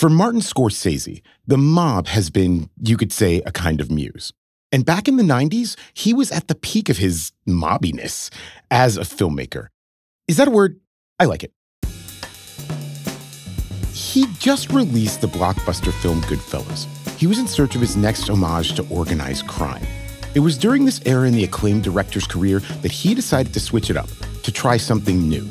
For Martin Scorsese, the mob has been, you could say, a kind of muse. And back in the 90s, he was at the peak of his mobbiness as a filmmaker. Is that a word? I like it. He just released the blockbuster film Goodfellas. He was in search of his next homage to organized crime. It was during this era in the acclaimed director's career that he decided to switch it up, to try something new.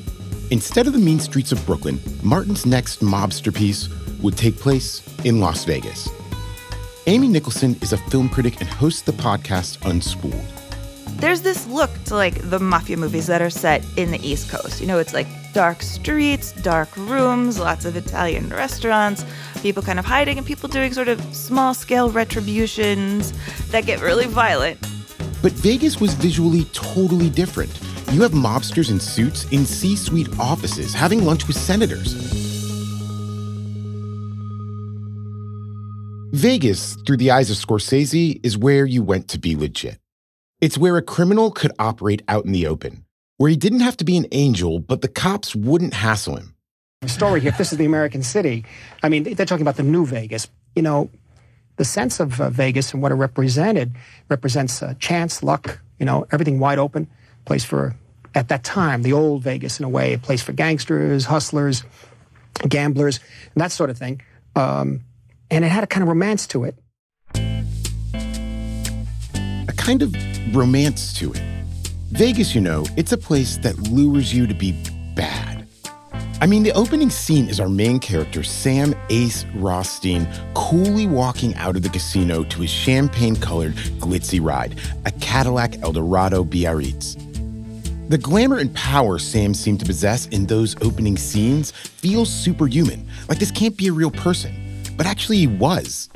Instead of the mean streets of Brooklyn, Martin's next mobster piece would take place in Las Vegas. Amy Nicholson is a film critic and hosts the podcast Unspooled. There's this look to like the mafia movies that are set in the East Coast. You know, it's like dark streets, dark rooms, lots of Italian restaurants, people kind of hiding, and people doing sort of small scale retributions that get really violent. But Vegas was visually totally different. You have mobsters in suits in C suite offices having lunch with senators. Vegas, through the eyes of Scorsese, is where you went to be legit. It's where a criminal could operate out in the open, where he didn't have to be an angel, but the cops wouldn't hassle him. Story here, if this is the American city, I mean, they're talking about the new Vegas. You know, the sense of uh, Vegas and what it represented represents uh, chance, luck, you know, everything wide open, place for, at that time, the old Vegas in a way, a place for gangsters, hustlers, gamblers, and that sort of thing. Um, and it had a kind of romance to it. A kind of romance to it. Vegas, you know, it's a place that lures you to be bad. I mean, the opening scene is our main character, Sam Ace Rothstein, coolly walking out of the casino to his champagne colored, glitzy ride, a Cadillac Eldorado Biarritz. The glamour and power Sam seemed to possess in those opening scenes feels superhuman, like this can't be a real person but actually he was.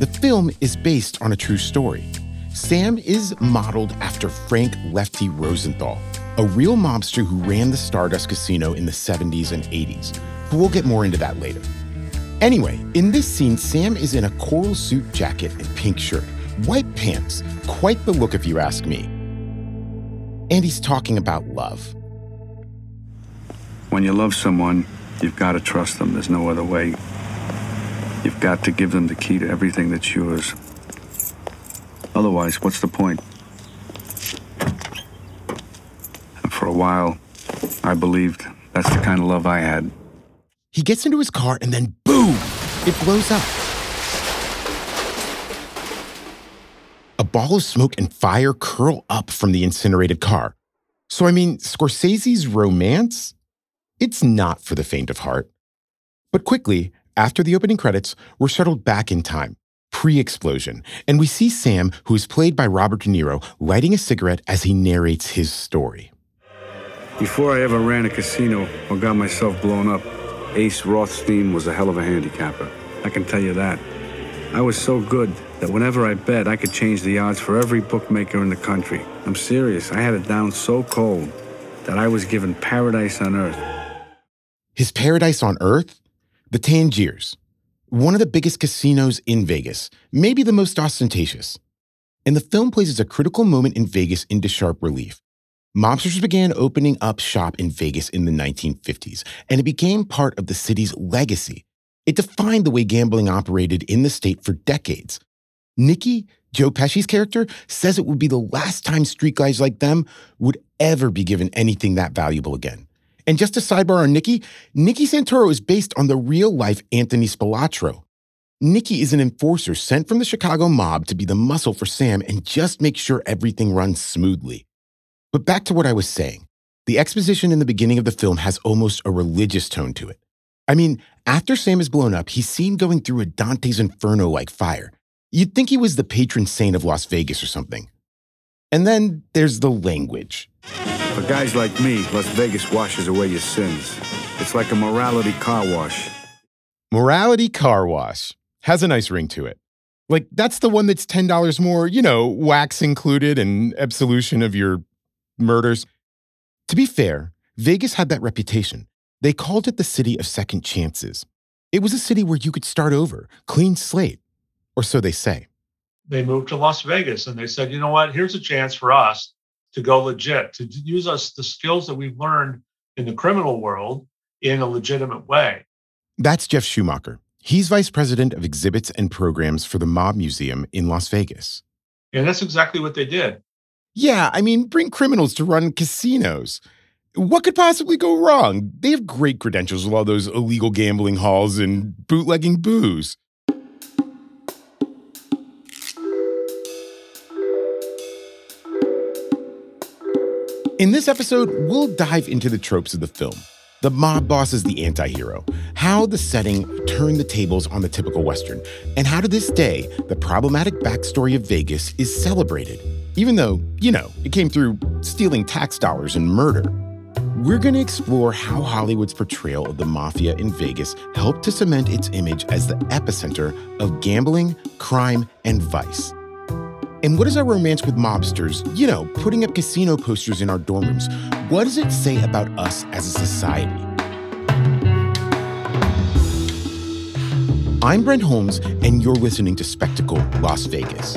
The film is based on a true story. Sam is modeled after Frank Lefty Rosenthal, a real mobster who ran the Stardust Casino in the 70s and 80s. But we'll get more into that later. Anyway, in this scene, Sam is in a coral suit jacket and pink shirt, white pants, quite the look if you ask me. And he's talking about love. When you love someone, you've got to trust them. There's no other way. You've got to give them the key to everything that's yours. Otherwise, what's the point? And for a while, I believed that's the kind of love I had. He gets into his car and then boom, it blows up. A ball of smoke and fire curl up from the incinerated car. So, I mean, Scorsese's romance? It's not for the faint of heart. But quickly, after the opening credits, we're shuttled back in time, pre explosion, and we see Sam, who is played by Robert De Niro, lighting a cigarette as he narrates his story. Before I ever ran a casino or got myself blown up, Ace Rothstein was a hell of a handicapper. I can tell you that. I was so good that whenever I bet, I could change the odds for every bookmaker in the country. I'm serious. I had it down so cold that I was given paradise on earth. His paradise on earth? The Tangiers, one of the biggest casinos in Vegas, maybe the most ostentatious. And the film places a critical moment in Vegas into sharp relief. Mobsters began opening up shop in Vegas in the 1950s, and it became part of the city's legacy. It defined the way gambling operated in the state for decades. Nicky, Joe Pesci's character, says it would be the last time street guys like them would ever be given anything that valuable again. And just a sidebar on Nicky, Nicky Santoro is based on the real life Anthony Spilotro. Nicky is an enforcer sent from the Chicago mob to be the muscle for Sam and just make sure everything runs smoothly. But back to what I was saying. The exposition in the beginning of the film has almost a religious tone to it. I mean, after Sam is blown up, he's seen going through a Dante's Inferno like fire. You'd think he was the patron saint of Las Vegas or something. And then there's the language. For guys like me, Las Vegas washes away your sins. It's like a morality car wash. Morality car wash has a nice ring to it. Like, that's the one that's $10 more, you know, wax included and absolution of your murders. To be fair, Vegas had that reputation. They called it the city of second chances. It was a city where you could start over, clean slate, or so they say. They moved to Las Vegas and they said, you know what, here's a chance for us to go legit, to use us the skills that we've learned in the criminal world in a legitimate way. That's Jeff Schumacher. He's vice president of exhibits and programs for the Mob Museum in Las Vegas. And that's exactly what they did. Yeah, I mean, bring criminals to run casinos. What could possibly go wrong? They have great credentials with all those illegal gambling halls and bootlegging booze. In this episode, we'll dive into the tropes of the film. The mob boss is the anti hero, how the setting turned the tables on the typical Western, and how to this day, the problematic backstory of Vegas is celebrated, even though, you know, it came through stealing tax dollars and murder. We're going to explore how Hollywood's portrayal of the mafia in Vegas helped to cement its image as the epicenter of gambling, crime, and vice. And what is our romance with mobsters? You know, putting up casino posters in our dorm rooms. What does it say about us as a society? I'm Brent Holmes, and you're listening to Spectacle Las Vegas.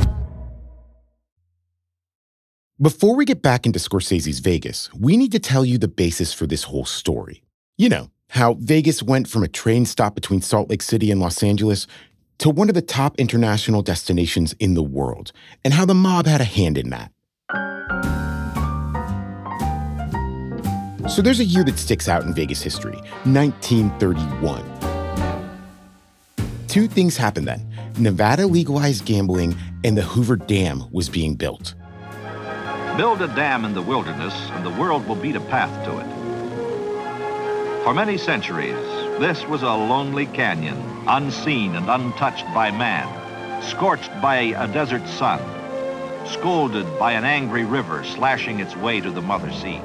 Before we get back into Scorsese's Vegas, we need to tell you the basis for this whole story. You know, how Vegas went from a train stop between Salt Lake City and Los Angeles to one of the top international destinations in the world, and how the mob had a hand in that. So there's a year that sticks out in Vegas history 1931. Two things happened then Nevada legalized gambling, and the Hoover Dam was being built. Build a dam in the wilderness, and the world will beat a path to it. For many centuries, this was a lonely canyon, unseen and untouched by man, scorched by a desert sun, scolded by an angry river slashing its way to the mother sea.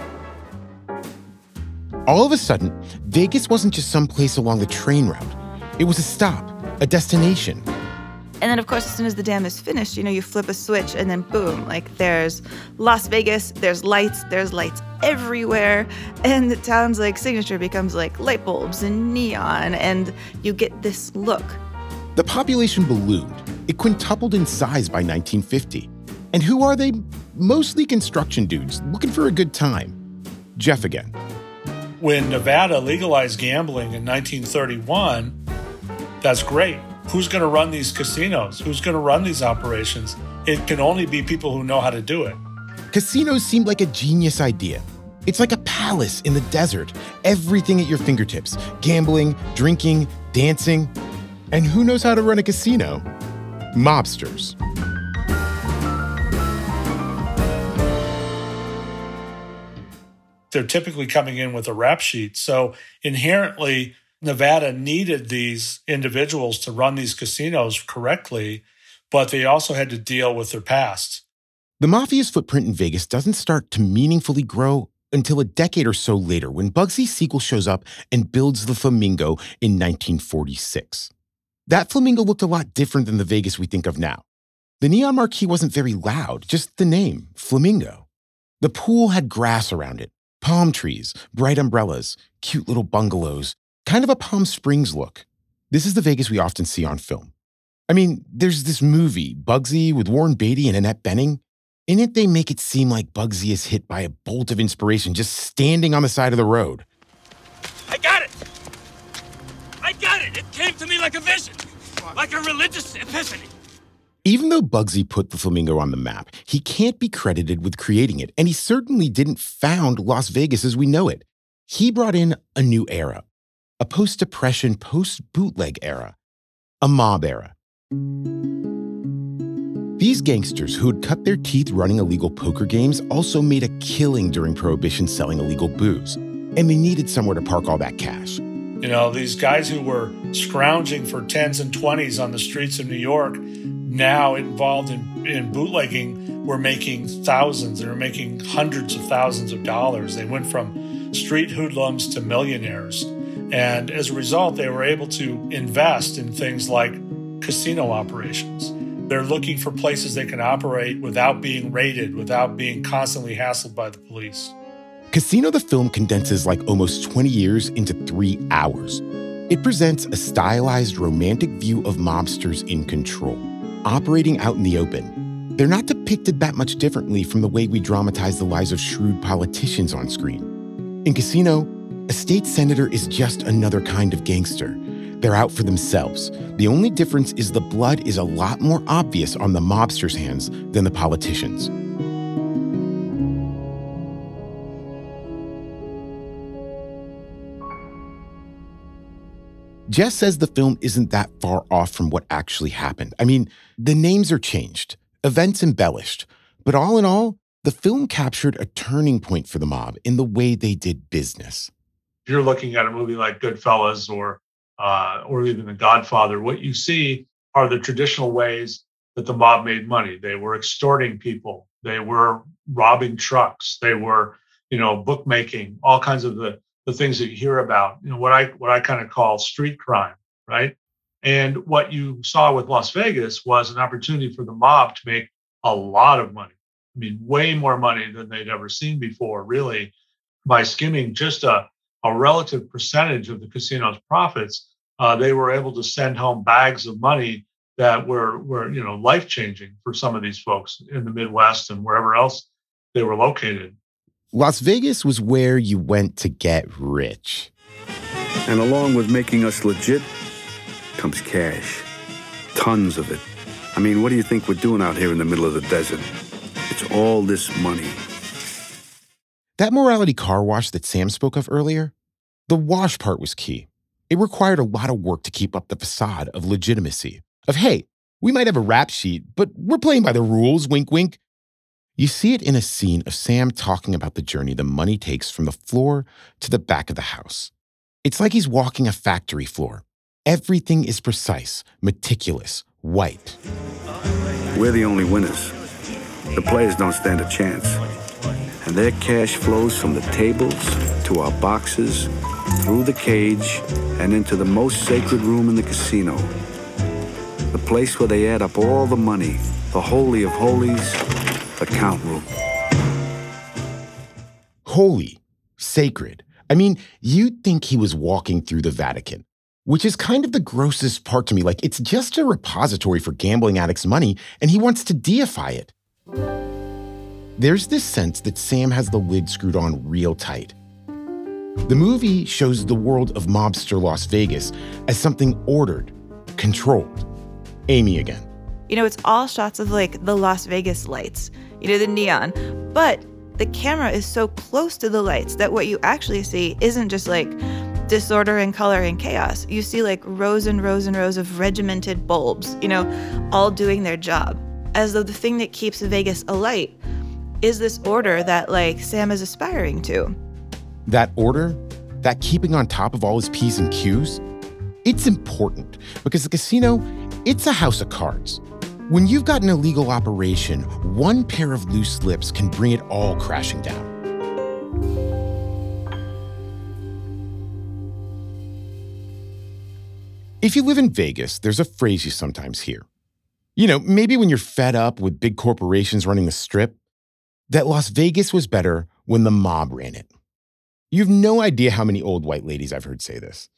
All of a sudden, Vegas wasn't just some place along the train route. It was a stop, a destination. And then, of course, as soon as the dam is finished, you know, you flip a switch and then boom, like there's Las Vegas, there's lights, there's lights everywhere. And the town's like signature becomes like light bulbs and neon, and you get this look. The population ballooned. It quintupled in size by 1950. And who are they? Mostly construction dudes looking for a good time. Jeff again. When Nevada legalized gambling in 1931, that's great. Who's going to run these casinos? Who's going to run these operations? It can only be people who know how to do it. Casinos seemed like a genius idea. It's like a palace in the desert, everything at your fingertips gambling, drinking, dancing. And who knows how to run a casino? Mobsters. They're typically coming in with a rap sheet. So inherently, Nevada needed these individuals to run these casinos correctly, but they also had to deal with their past. The mafia's footprint in Vegas doesn't start to meaningfully grow until a decade or so later when Bugsy Siegel shows up and builds the Flamingo in 1946. That Flamingo looked a lot different than the Vegas we think of now. The neon marquee wasn't very loud, just the name, Flamingo. The pool had grass around it, palm trees, bright umbrellas, cute little bungalows, kind of a Palm Springs look. This is the Vegas we often see on film. I mean, there's this movie, Bugsy, with Warren Beatty and Annette Bening. In it, they make it seem like Bugsy is hit by a bolt of inspiration just standing on the side of the road. I got it! I got it! It came to me like a vision, like a religious epiphany. Even though Bugsy put the flamingo on the map, he can't be credited with creating it, and he certainly didn't found Las Vegas as we know it. He brought in a new era, a post depression, post bootleg era, a mob era. These gangsters who had cut their teeth running illegal poker games also made a killing during Prohibition selling illegal booze, and they needed somewhere to park all that cash. You know, these guys who were scrounging for 10s and 20s on the streets of New York, now involved in, in bootlegging, were making thousands. They were making hundreds of thousands of dollars. They went from street hoodlums to millionaires. And as a result, they were able to invest in things like casino operations. They're looking for places they can operate without being raided, without being constantly hassled by the police. Casino the film condenses like almost 20 years into three hours. It presents a stylized, romantic view of mobsters in control, operating out in the open. They're not depicted that much differently from the way we dramatize the lives of shrewd politicians on screen. In Casino, a state senator is just another kind of gangster. They're out for themselves. The only difference is the blood is a lot more obvious on the mobsters' hands than the politicians. Jeff says the film isn't that far off from what actually happened. I mean, the names are changed, events embellished, but all in all, the film captured a turning point for the mob in the way they did business. You're looking at a movie like Goodfellas or uh, or even The Godfather, what you see are the traditional ways that the mob made money. They were extorting people, they were robbing trucks, they were, you know, bookmaking, all kinds of the the things that you hear about, you know, what I what I kind of call street crime, right? And what you saw with Las Vegas was an opportunity for the mob to make a lot of money. I mean, way more money than they'd ever seen before, really, by skimming just a, a relative percentage of the casino's profits. Uh, they were able to send home bags of money that were were you know life changing for some of these folks in the Midwest and wherever else they were located. Las Vegas was where you went to get rich. And along with making us legit comes cash. Tons of it. I mean, what do you think we're doing out here in the middle of the desert? It's all this money. That morality car wash that Sam spoke of earlier, the wash part was key. It required a lot of work to keep up the facade of legitimacy. Of, hey, we might have a rap sheet, but we're playing by the rules, wink, wink. You see it in a scene of Sam talking about the journey the money takes from the floor to the back of the house. It's like he's walking a factory floor. Everything is precise, meticulous, white. We're the only winners. The players don't stand a chance. And their cash flows from the tables to our boxes, through the cage, and into the most sacred room in the casino. The place where they add up all the money, the Holy of Holies, the count room. Holy, sacred. I mean, you'd think he was walking through the Vatican, which is kind of the grossest part to me. Like, it's just a repository for gambling addicts' money, and he wants to deify it. There's this sense that Sam has the lid screwed on real tight. The movie shows the world of mobster Las Vegas as something ordered, controlled. Amy again. You know, it's all shots of like the Las Vegas lights, you know, the neon. But the camera is so close to the lights that what you actually see isn't just like disorder and color and chaos. You see like rows and rows and rows of regimented bulbs, you know, all doing their job. As though the thing that keeps Vegas alight is this order that like Sam is aspiring to. That order, that keeping on top of all his P's and Q's, it's important because the casino, it's a house of cards. When you've got an illegal operation, one pair of loose lips can bring it all crashing down. If you live in Vegas, there's a phrase you sometimes hear. You know, maybe when you're fed up with big corporations running the strip, that Las Vegas was better when the mob ran it. You have no idea how many old white ladies I've heard say this.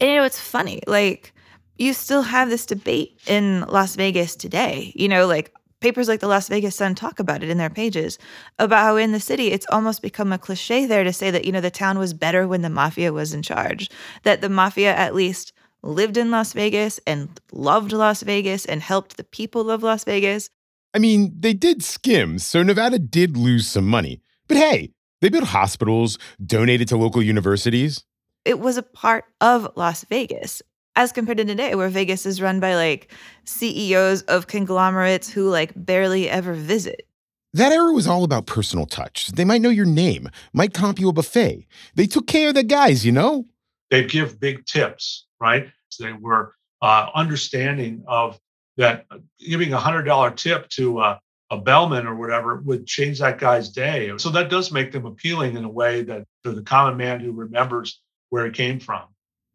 And you know, it's funny. Like, you still have this debate in Las Vegas today. You know, like papers like the Las Vegas Sun talk about it in their pages about how in the city it's almost become a cliche there to say that, you know, the town was better when the mafia was in charge, that the mafia at least lived in Las Vegas and loved Las Vegas and helped the people of Las Vegas. I mean, they did skim, so Nevada did lose some money. But hey, they built hospitals, donated to local universities. It was a part of Las Vegas, as compared to today, where Vegas is run by like CEOs of conglomerates who like barely ever visit. That era was all about personal touch. They might know your name, might comp you a buffet. They took care of the guys, you know? They give big tips, right? They were uh, understanding of that giving a hundred dollar tip to uh, a bellman or whatever would change that guy's day. So that does make them appealing in a way that to the common man who remembers where it came from.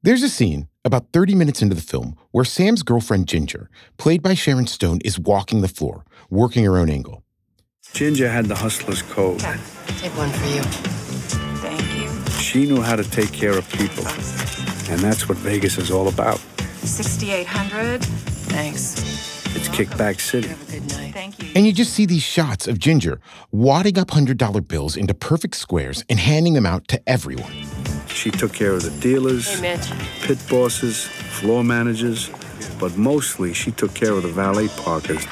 There's a scene about 30 minutes into the film where Sam's girlfriend Ginger, played by Sharon Stone, is walking the floor, working her own angle. Ginger had the hustler's code. Take one for you. Thank you. She knew how to take care of people. And that's what Vegas is all about. 6,800. Thanks. It's Kickback City. Thank you. And you just see these shots of Ginger wadding up $100 bills into perfect squares and handing them out to everyone. She took care of the dealers, Hey, pit bosses, floor managers, but mostly she took care of the valet parkers.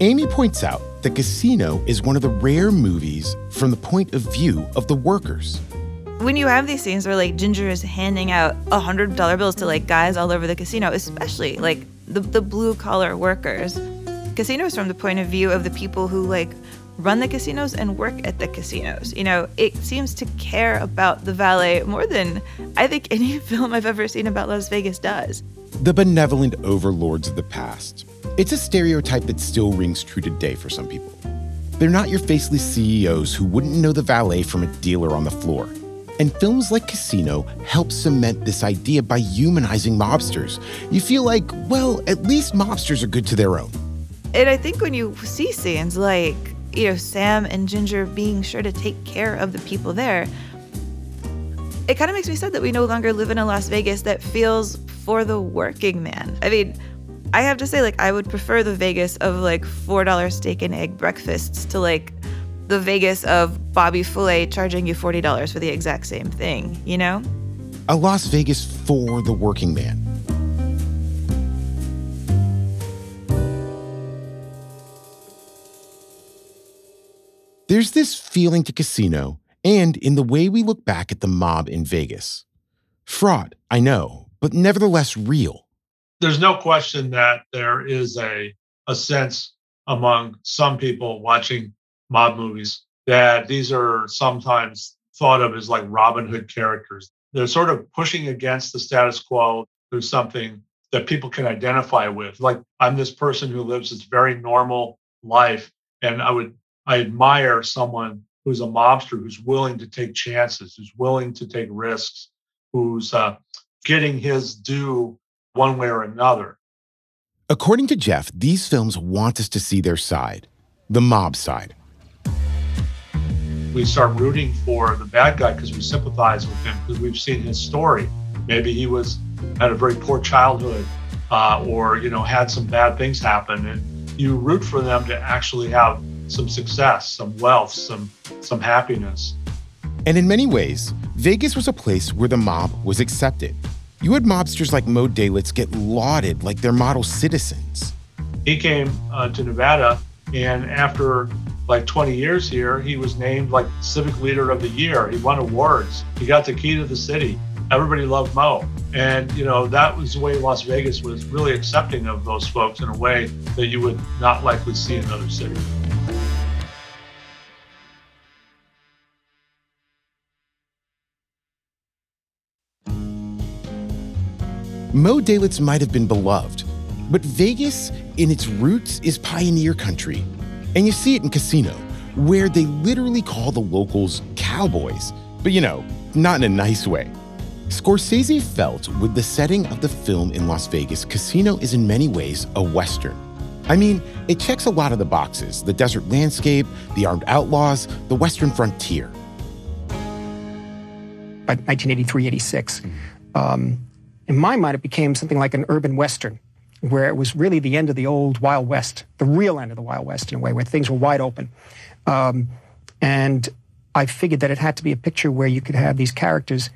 Amy points out that Casino is one of the rare movies from the point of view of the workers. When you have these scenes where like Ginger is handing out a hundred dollar bills to like guys all over the casino, especially like the, the blue collar workers, casinos from the point of view of the people who like run the casinos and work at the casinos. You know, it seems to care about the valet more than I think any film I've ever seen about Las Vegas does. The benevolent overlords of the past. It's a stereotype that still rings true today for some people. They're not your faceless CEOs who wouldn't know the valet from a dealer on the floor. And films like Casino help cement this idea by humanizing mobsters. You feel like, well, at least mobsters are good to their own. And I think when you see scenes like, you know, Sam and Ginger being sure to take care of the people there, it kind of makes me sad that we no longer live in a Las Vegas that feels for the working man. I mean, I have to say, like, I would prefer the Vegas of like $4 steak and egg breakfasts to like the Vegas of Bobby Flay charging you $40 for the exact same thing, you know? A Las Vegas for the working man. There's this feeling to Casino and in the way we look back at the mob in Vegas. Fraud, I know, but nevertheless real. There's no question that there is a, a sense among some people watching mob movies that these are sometimes thought of as like Robin Hood characters. They're sort of pushing against the status quo. There's something that people can identify with. Like I'm this person who lives this very normal life, and I would I admire someone who's a mobster who's willing to take chances, who's willing to take risks, who's uh, getting his due one way or another. According to Jeff, these films want us to see their side, the mob side. We start rooting for the bad guy because we sympathize with him because we've seen his story. Maybe he was had a very poor childhood, uh, or you know had some bad things happen, and you root for them to actually have some success, some wealth, some some happiness. And in many ways, Vegas was a place where the mob was accepted. You had mobsters like Moe Dalitz get lauded like they're model citizens. He came uh, to Nevada, and after like 20 years here, he was named like Civic Leader of the Year. He won awards. He got the key to the city. Everybody loved Moe. And, you know, that was the way Las Vegas was really accepting of those folks in a way that you would not likely see in other cities. Moe Dalitz might have been beloved, but Vegas, in its roots, is pioneer country. And you see it in Casino, where they literally call the locals cowboys, but you know, not in a nice way. Scorsese felt with the setting of the film in Las Vegas, Casino is in many ways a Western. I mean, it checks a lot of the boxes the desert landscape, the armed outlaws, the Western frontier. By 1983, 86, um, in my mind, it became something like an urban Western, where it was really the end of the old Wild West, the real end of the Wild West in a way, where things were wide open. Um, and I figured that it had to be a picture where you could have these characters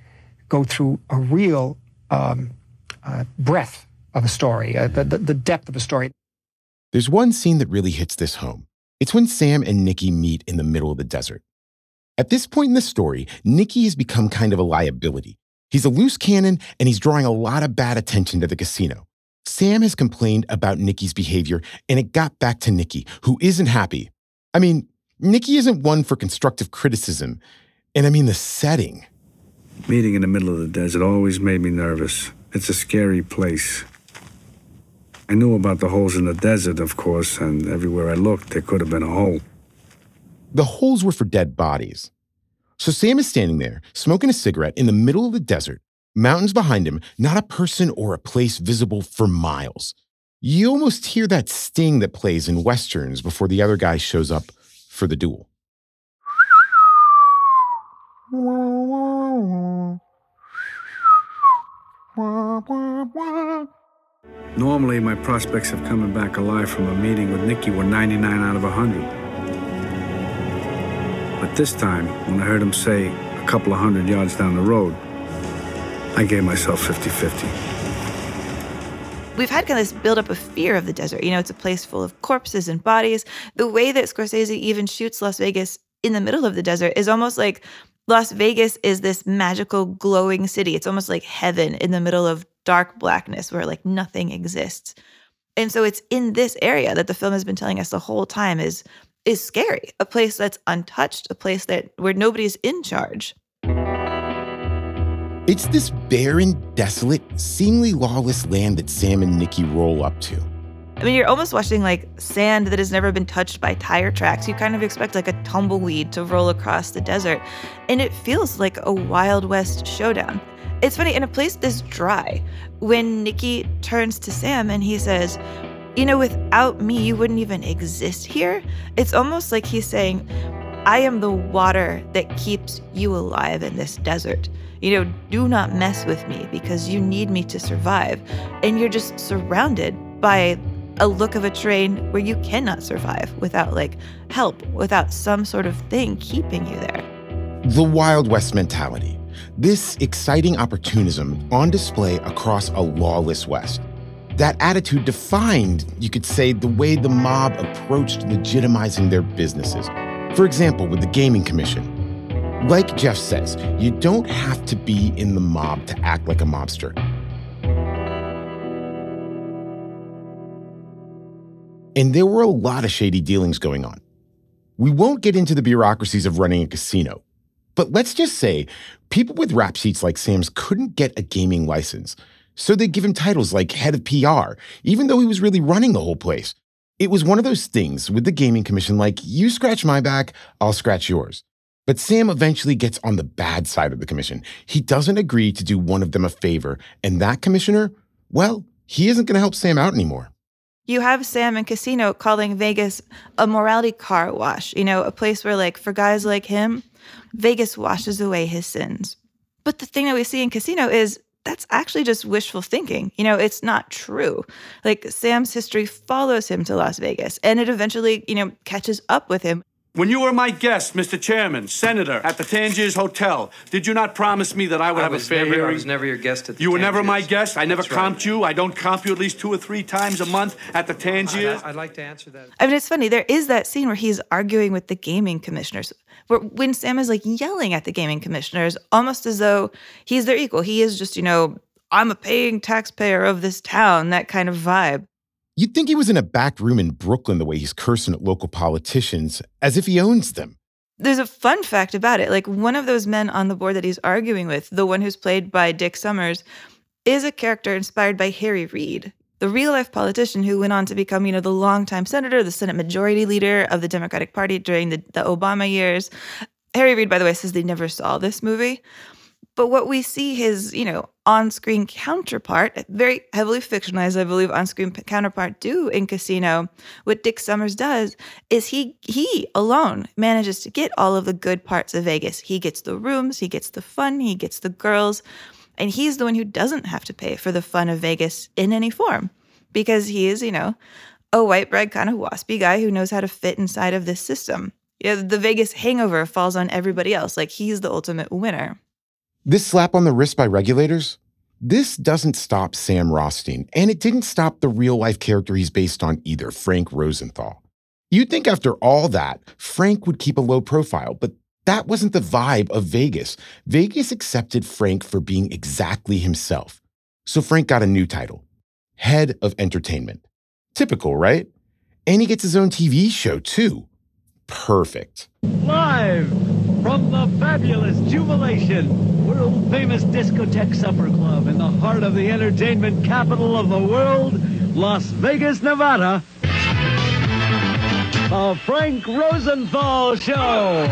go through a real um, uh, breadth of a story, uh, the, the, the depth of a story. There's one scene that really hits this home. It's when Sam and Nicky meet in the middle of the desert. At this point in the story, Nicky has become kind of a liability. He's a loose cannon and he's drawing a lot of bad attention to the casino. Sam has complained about Nicky's behavior and it got back to Nicky, who isn't happy. I mean, Nicky isn't one for constructive criticism. And I mean the setting. Meeting in the middle of the desert always made me nervous. It's a scary place. I knew about the holes in the desert, of course, and everywhere I looked, there could have been a hole. The holes were for dead bodies. So Sam is standing there, smoking a cigarette in the middle of the desert, mountains behind him, not a person or a place visible for miles. You almost hear that sting that plays in westerns before the other guy shows up for the duel. Normally, my prospects of coming back alive from a meeting with Nicky were 99 out of 100. But this time, when I heard him say a couple of hundred yards down the road, I gave myself 50 50. We've had kind of this buildup of fear of the desert. You know, it's a place full of corpses and bodies. The way that Scorsese even shoots Las Vegas in the middle of the desert is almost like Las Vegas is this magical glowing city. It's almost like heaven in the middle of dark blackness where like nothing exists. And so it's in this area that the film has been telling us the whole time is is scary, a place that's untouched, a place that where nobody's in charge. It's this barren, desolate, seemingly lawless land that Sam and Nicky roll up to. I mean, you're almost watching like sand that has never been touched by tire tracks. You kind of expect like a tumbleweed to roll across the desert, and it feels like a Wild West showdown. It's funny, in a place this dry, when Nicky turns to Sam and he says, You know, without me, you wouldn't even exist here. It's almost like he's saying, I am the water that keeps you alive in this desert. You know, do not mess with me because you need me to survive. And you're just surrounded by a look of a train where you cannot survive without like help, without some sort of thing keeping you there. The Wild West mentality. This exciting opportunism on display across a lawless West. That attitude defined, you could say, the way the mob approached legitimizing their businesses. For example, with the Gaming Commission. Like Jeff says, you don't have to be in the mob to act like a mobster. And there were a lot of shady dealings going on. We won't get into the bureaucracies of running a casino, but let's just say people with rap sheets like Sam's couldn't get a gaming license. So they'd give him titles like head of PR, even though he was really running the whole place. It was one of those things with the Gaming Commission like, you scratch my back, I'll scratch yours. But Sam eventually gets on the bad side of the commission. He doesn't agree to do one of them a favor, and that commissioner, well, he isn't going to help Sam out anymore. You have Sam and Casino calling Vegas a morality car wash, you know, a place where, like, for guys like him, Vegas washes away his sins. But the thing that we see in Casino is that's actually just wishful thinking. You know, it's not true. Like Sam's history follows him to Las Vegas and it eventually, you know, catches up with him. When you were my guest, Mr. Chairman, Senator, at the Tangiers Hotel, did you not promise me that I would I have a fair never, hearing? I was never your guest at the you were never my guest. I never That's right. comped you. I don't comp you at least two or three times a month at the Tangiers. I'd, I'd like to answer that. I mean, it's funny. There is that scene where he's arguing with the gaming commissioners, where when Sam is like yelling at the gaming commissioners, almost as though he's their equal. He is just, you know, I'm a paying taxpayer of this town, that kind of vibe. You'd think he was in a back room in Brooklyn the way he's cursing at local politicians, as if he owns them. There's a fun fact about it. Like one of those men on the board that he's arguing with, the one who's played by Dick Smothers, is a character inspired by Harry Reid, the real life politician who went on to become, you know, the longtime senator, the Senate Majority Leader of the Democratic Party during the, the Obama years. Harry Reid, by the way, says they never saw this movie. But what we see his, you know, on-screen counterpart, very heavily fictionalized, I believe, on-screen counterpart do in Casino, what Dick Smothers does is he he alone manages to get all of the good parts of Vegas. He gets the rooms, he gets the fun, he gets the girls, and he's the one who doesn't have to pay for the fun of Vegas in any form because he is, you know, a white bread kind of waspy guy who knows how to fit inside of this system. You know, the Vegas hangover falls on everybody else. Like he's the ultimate winner. This slap on the wrist by regulators, this doesn't stop Sam Rothstein, and it didn't stop the real life character he's based on either, Frank Rosenthal. You'd think after all that, Frank would keep a low profile, but that wasn't the vibe of Vegas. Vegas accepted Frank for being exactly himself. So Frank got a new title Head of Entertainment. Typical, right? And he gets his own TV show, too. Perfect. Live from the fabulous Jubilation, world famous discotheque supper club in the heart of the entertainment capital of the world, Las Vegas, Nevada. The Frank Rosenthal Show.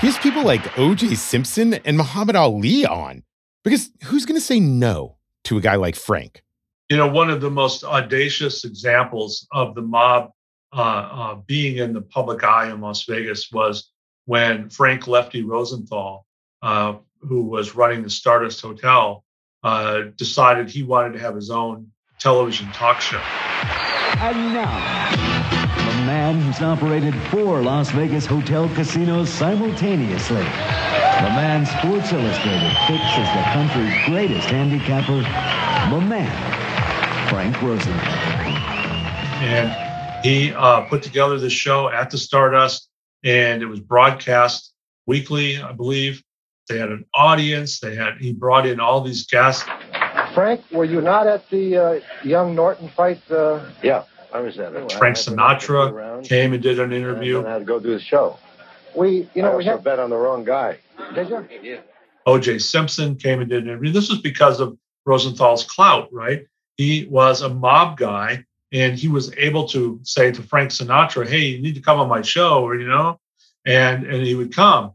He has people like OJ Simpson and Muhammad Ali on. Because who's going to say no to a guy like Frank? You know, one of the most audacious examples of the mob uh, uh, being in the public eye in Las Vegas was when Frank Lefty Rosenthal, uh, who was running the Stardust Hotel, uh, decided he wanted to have his own television talk show. And now, the man who's operated four Las Vegas hotel casinos simultaneously. The man Sports Illustrated picks as the country's greatest handicapper, the man, Frank Rosenthal. And he uh, put together this show at the Stardust, and it was broadcast weekly, I believe. They had an audience. They had he brought in all these guests. Frank, were you not at the uh, Young Norton fight? Uh... Yeah, I was at it. Frank Sinatra came and did an interview. And I had to go do the show. We, you know, I we had bet on the wrong guy. Did you? Yeah. O.J. Simpson came and did an interview. This was because of Rosenthal's clout, right? He was a mob guy and he was able to say to Frank Sinatra, "Hey, you need to come on my show," or you know, and and he would come.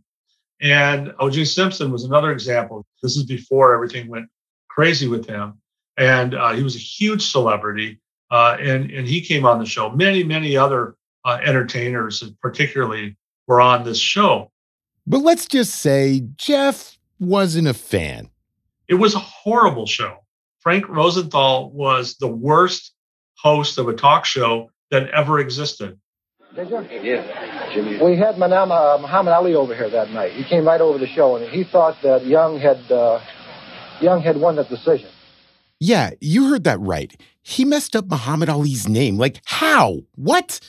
And O.J. Simpson was another example. This is before everything went crazy with him, and uh, he was a huge celebrity. Uh, and and he came on the show. Many many other uh, entertainers, particularly, were on this show. But let's just say Jeff wasn't a fan. It was a horrible show. Frank Rosenthal was the worst host of a talk show that ever existed. Did you? Yeah, Jimmy. We had Manama, uh, Muhammad Ali over here that night. He came right over the show, and he thought that Young had uh, Young had won the decision. Yeah, you heard that right. He messed up Muhammad Ali's name. Like, how? What?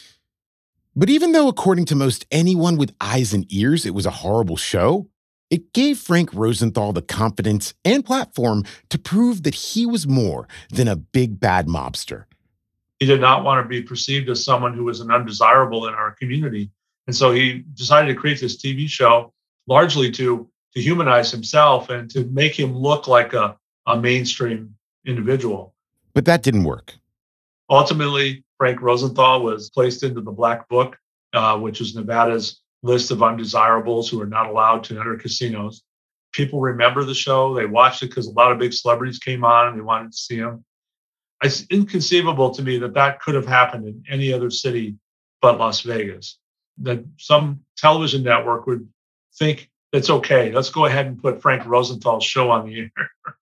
But even though, according to most anyone with eyes and ears, it was a horrible show, it gave Frank Rosenthal the confidence and platform to prove that he was more than a big bad mobster he did not want to be perceived as someone who was an undesirable in our community. And so he decided to create this TV show largely to, to humanize himself and to make him look like a, a mainstream individual. But that didn't work. Ultimately, Frank Rosenthal was placed into the Black Book, uh, which is Nevada's list of undesirables who are not allowed to enter casinos. People remember the show. They watched it because a lot of big celebrities came on and they wanted to see him it's inconceivable to me that that could have happened in any other city but Las Vegas. That some television network would think it's okay. Let's go ahead and put Frank Rosenthal's show on the air.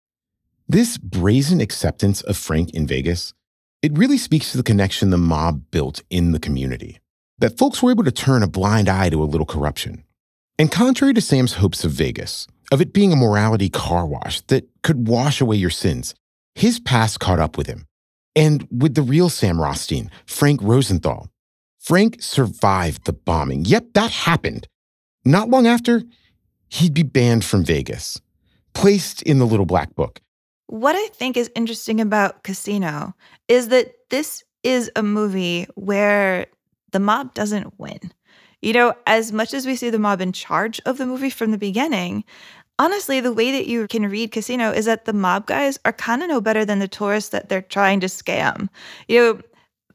this brazen acceptance of Frank in Vegas, it really speaks to the connection the mob built in the community. That folks were able to turn a blind eye to a little corruption. And contrary to Sam's hopes of Vegas, of it being a morality car wash that could wash away your sins, his past caught up with him. And with the real Sam Rothstein, Frank Rosenthal. Frank survived the bombing. Yep, that happened. Not long after, he'd be banned from Vegas, placed in the little black book. What I think is interesting about Casino is that this is a movie where the mob doesn't win. You know, as much as we see the mob in charge of the movie from the beginning, honestly, the way that you can read Casino is that the mob guys are kind of no better than the tourists that they're trying to scam. You know,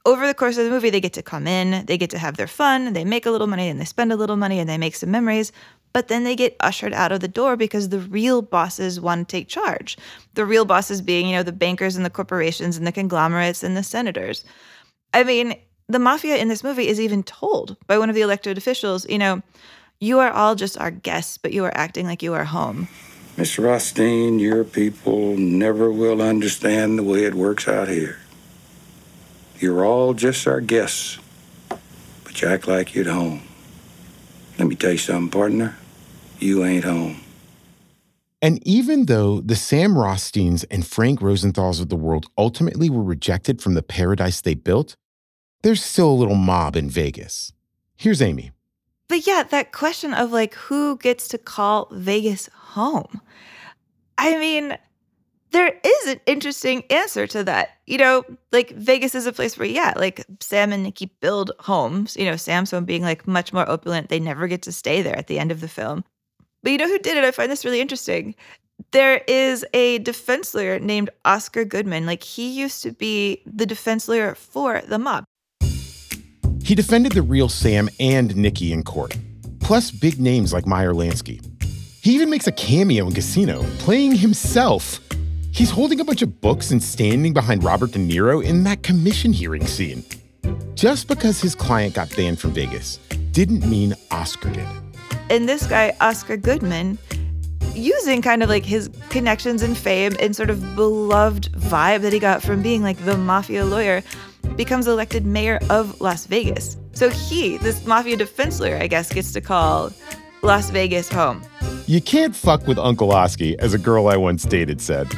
over the course of the movie, they get to come in, they get to have their fun, they make a little money and they spend a little money and they make some memories, but then they get ushered out of the door because the real bosses want to take charge. The real bosses being, you know, the bankers and the corporations and the conglomerates and the senators. I mean, the mafia in this movie is even told by one of the elected officials, you know, you are all just our guests, but you are acting like you are home. Mr. Rothstein, your people never will understand the way it works out here. You're all just our guests, but you act like you're at home. Let me tell you something, partner. you ain't home. And even though the Sam Rothsteins and Frank Rosenthal's of the world ultimately were rejected from the paradise they built, there's still a little mob in Vegas. Here's Amy. But yeah, that question of like who gets to call Vegas home. I mean, there is an interesting answer to that. You know, like Vegas is a place where, yeah, like Sam and Nicky build homes. You know, Sam's home being like much more opulent. They never get to stay there at the end of the film. But you know who did it? I find this really interesting. There is a defense lawyer named Oscar Goodman. Like he used to be the defense lawyer for the mob. He defended the real Sam and Nicky in court, plus big names like Meyer Lansky. He even makes a cameo in Casino, playing himself. He's holding a bunch of books and standing behind Robert De Niro in that commission hearing scene. Just because his client got banned from Vegas didn't mean Oscar did. And this guy, Oscar Goodman, using kind of like his connections and fame and sort of beloved vibe that he got from being like the mafia lawyer, becomes elected mayor of Las Vegas. So he, this mafia defense lawyer, I guess, gets to call Las Vegas home. You can't fuck with Uncle Oski, as a girl I once dated said.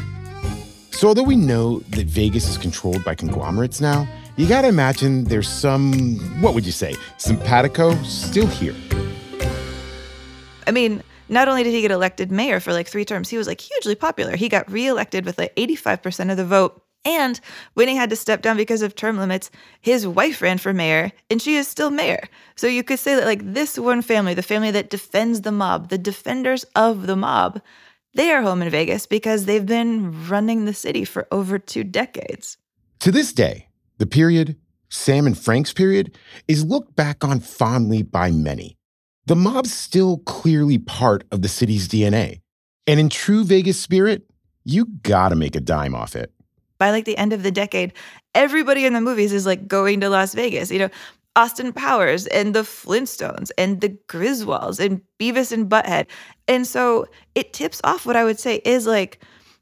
So, although we know that Vegas is controlled by conglomerates now, you gotta imagine there's some, what would you say, simpatico still here. I mean, not only did he get elected mayor for like three terms, he was like hugely popular. He got reelected with like 85% of the vote. And when he had to step down because of term limits, his wife ran for mayor and she is still mayor. So you could say that, like, this one family, the family that defends the mob, the defenders of the mob, they are home in Vegas because they've been running the city for over two decades. To this day, the period, Sam and Frank's period, is looked back on fondly by many. The mob's still clearly part of the city's DNA. And in true Vegas spirit, you gotta make a dime off it by like the end of the decade, everybody in the movies is like going to Las Vegas. You know, Austin Powers and the Flintstones and the Griswolds and Beavis and Butthead. And so it tips off what I would say is like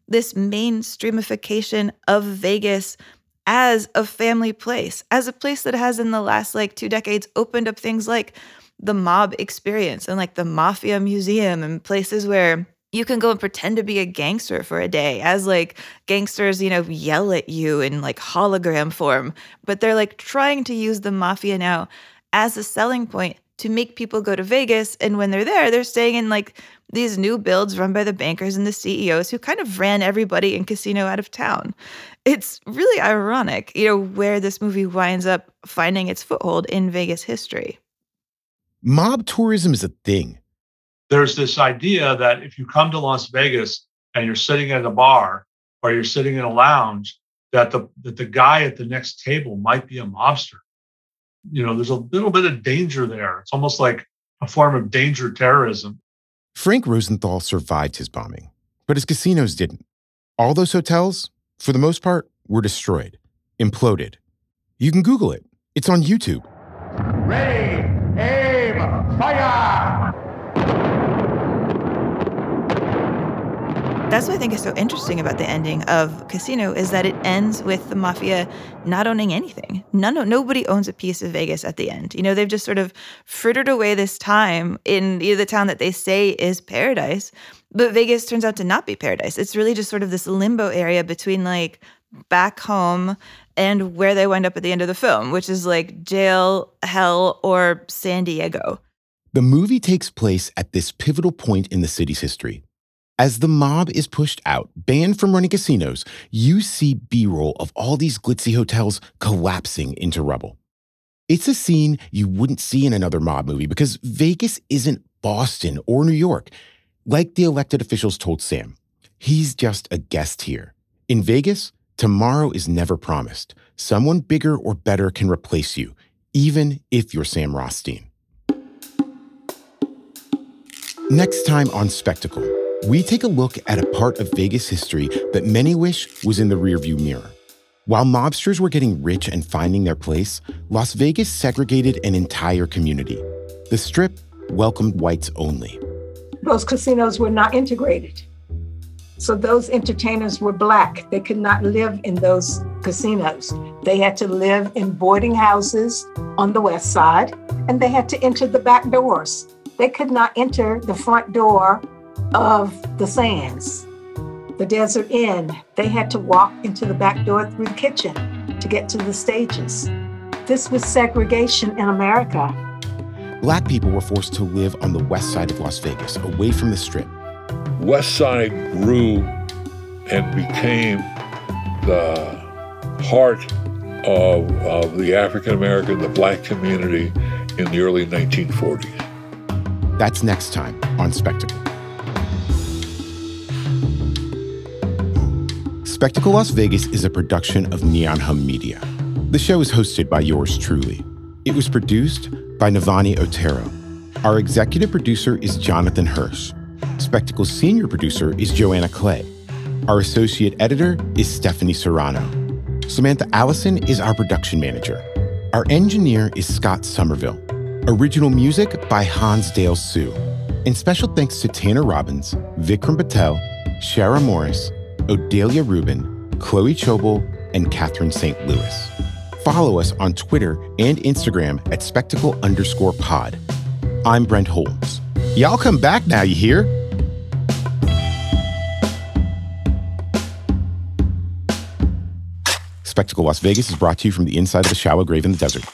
this mainstreamification of Vegas as a family place, as a place that has in the last like two decades opened up things like the mob experience and like the mafia museum and places where you can go and pretend to be a gangster for a day as like gangsters, you know, yell at you in like hologram form, but they're like trying to use the mafia now as a selling point to make people go to Vegas. And when they're there, they're staying in like these new builds run by the bankers and the CEOs who kind of ran everybody in casino out of town. It's really ironic, you know, where this movie winds up finding its foothold in Vegas history. Mob tourism is a thing there's this idea that if you come to Las Vegas and you're sitting at a bar or you're sitting in a lounge, that the that the guy at the next table might be a mobster. You know, there's a little bit of danger there. It's almost like a form of danger terrorism. Frank Rosenthal survived his bombing, but his casinos didn't. All those hotels, for the most part, were destroyed, imploded. You can Google it. It's on YouTube. Ready, aim, fire! That's what I think is so interesting about the ending of Casino is that it ends with the mafia not owning anything. None, nobody owns a piece of Vegas at the end. You know, they've just sort of frittered away this time in you know, the town that they say is paradise, but Vegas turns out to not be paradise. It's really just sort of this limbo area between like back home and where they wind up at the end of the film, which is like jail, hell, or San Diego. The movie takes place at this pivotal point in the city's history as the mob is pushed out, banned from running casinos, you see B roll of all these glitzy hotels collapsing into rubble. It's a scene you wouldn't see in another mob movie because Vegas isn't Boston or New York. Like the elected officials told Sam, he's just a guest here. In Vegas, tomorrow is never promised. Someone bigger or better can replace you, even if you're Sam Rothstein. Next time on Spectacle we take a look at a part of Vegas history that many wish was in the rearview mirror. While mobsters were getting rich and finding their place, Las Vegas segregated an entire community. The Strip welcomed whites only. Those casinos were not integrated. So those entertainers were black. They could not live in those casinos. They had to live in boarding houses on the west side, and they had to enter the back doors. they could not enter the front door of the Sands, the Desert Inn. They had to walk into the back door through the kitchen to get to the stages. This was segregation in America. Black people were forced to live on the west side of Las Vegas, away from the strip. West Side grew and became the heart of, of the African American, the black community in the early 1940s. That's next time on Spectacle. Spectacle Las Vegas is a production of Neon Hum Media. The show is hosted by yours truly. It was produced by Navani Otero. Our executive producer is Jonathan Hirsch. Spectacle's senior producer is Joanna Clay. Our associate editor is Stephanie Serrano. Samantha Allison is our production manager. Our engineer is Scott Somerville. Original music by Hansdale Hsu. And special thanks to Tanner Robbins, Vikram Patel, Shara Morris, Odelia Rubin, Chloe Chobel, and Catherine St. Louis. Follow us on Twitter and Instagram at spectacle underscore pod. I'm Brent Holmes. Y'all come back now, you hear? Spectacle Las Vegas is brought to you from the inside of the shallow grave in the desert.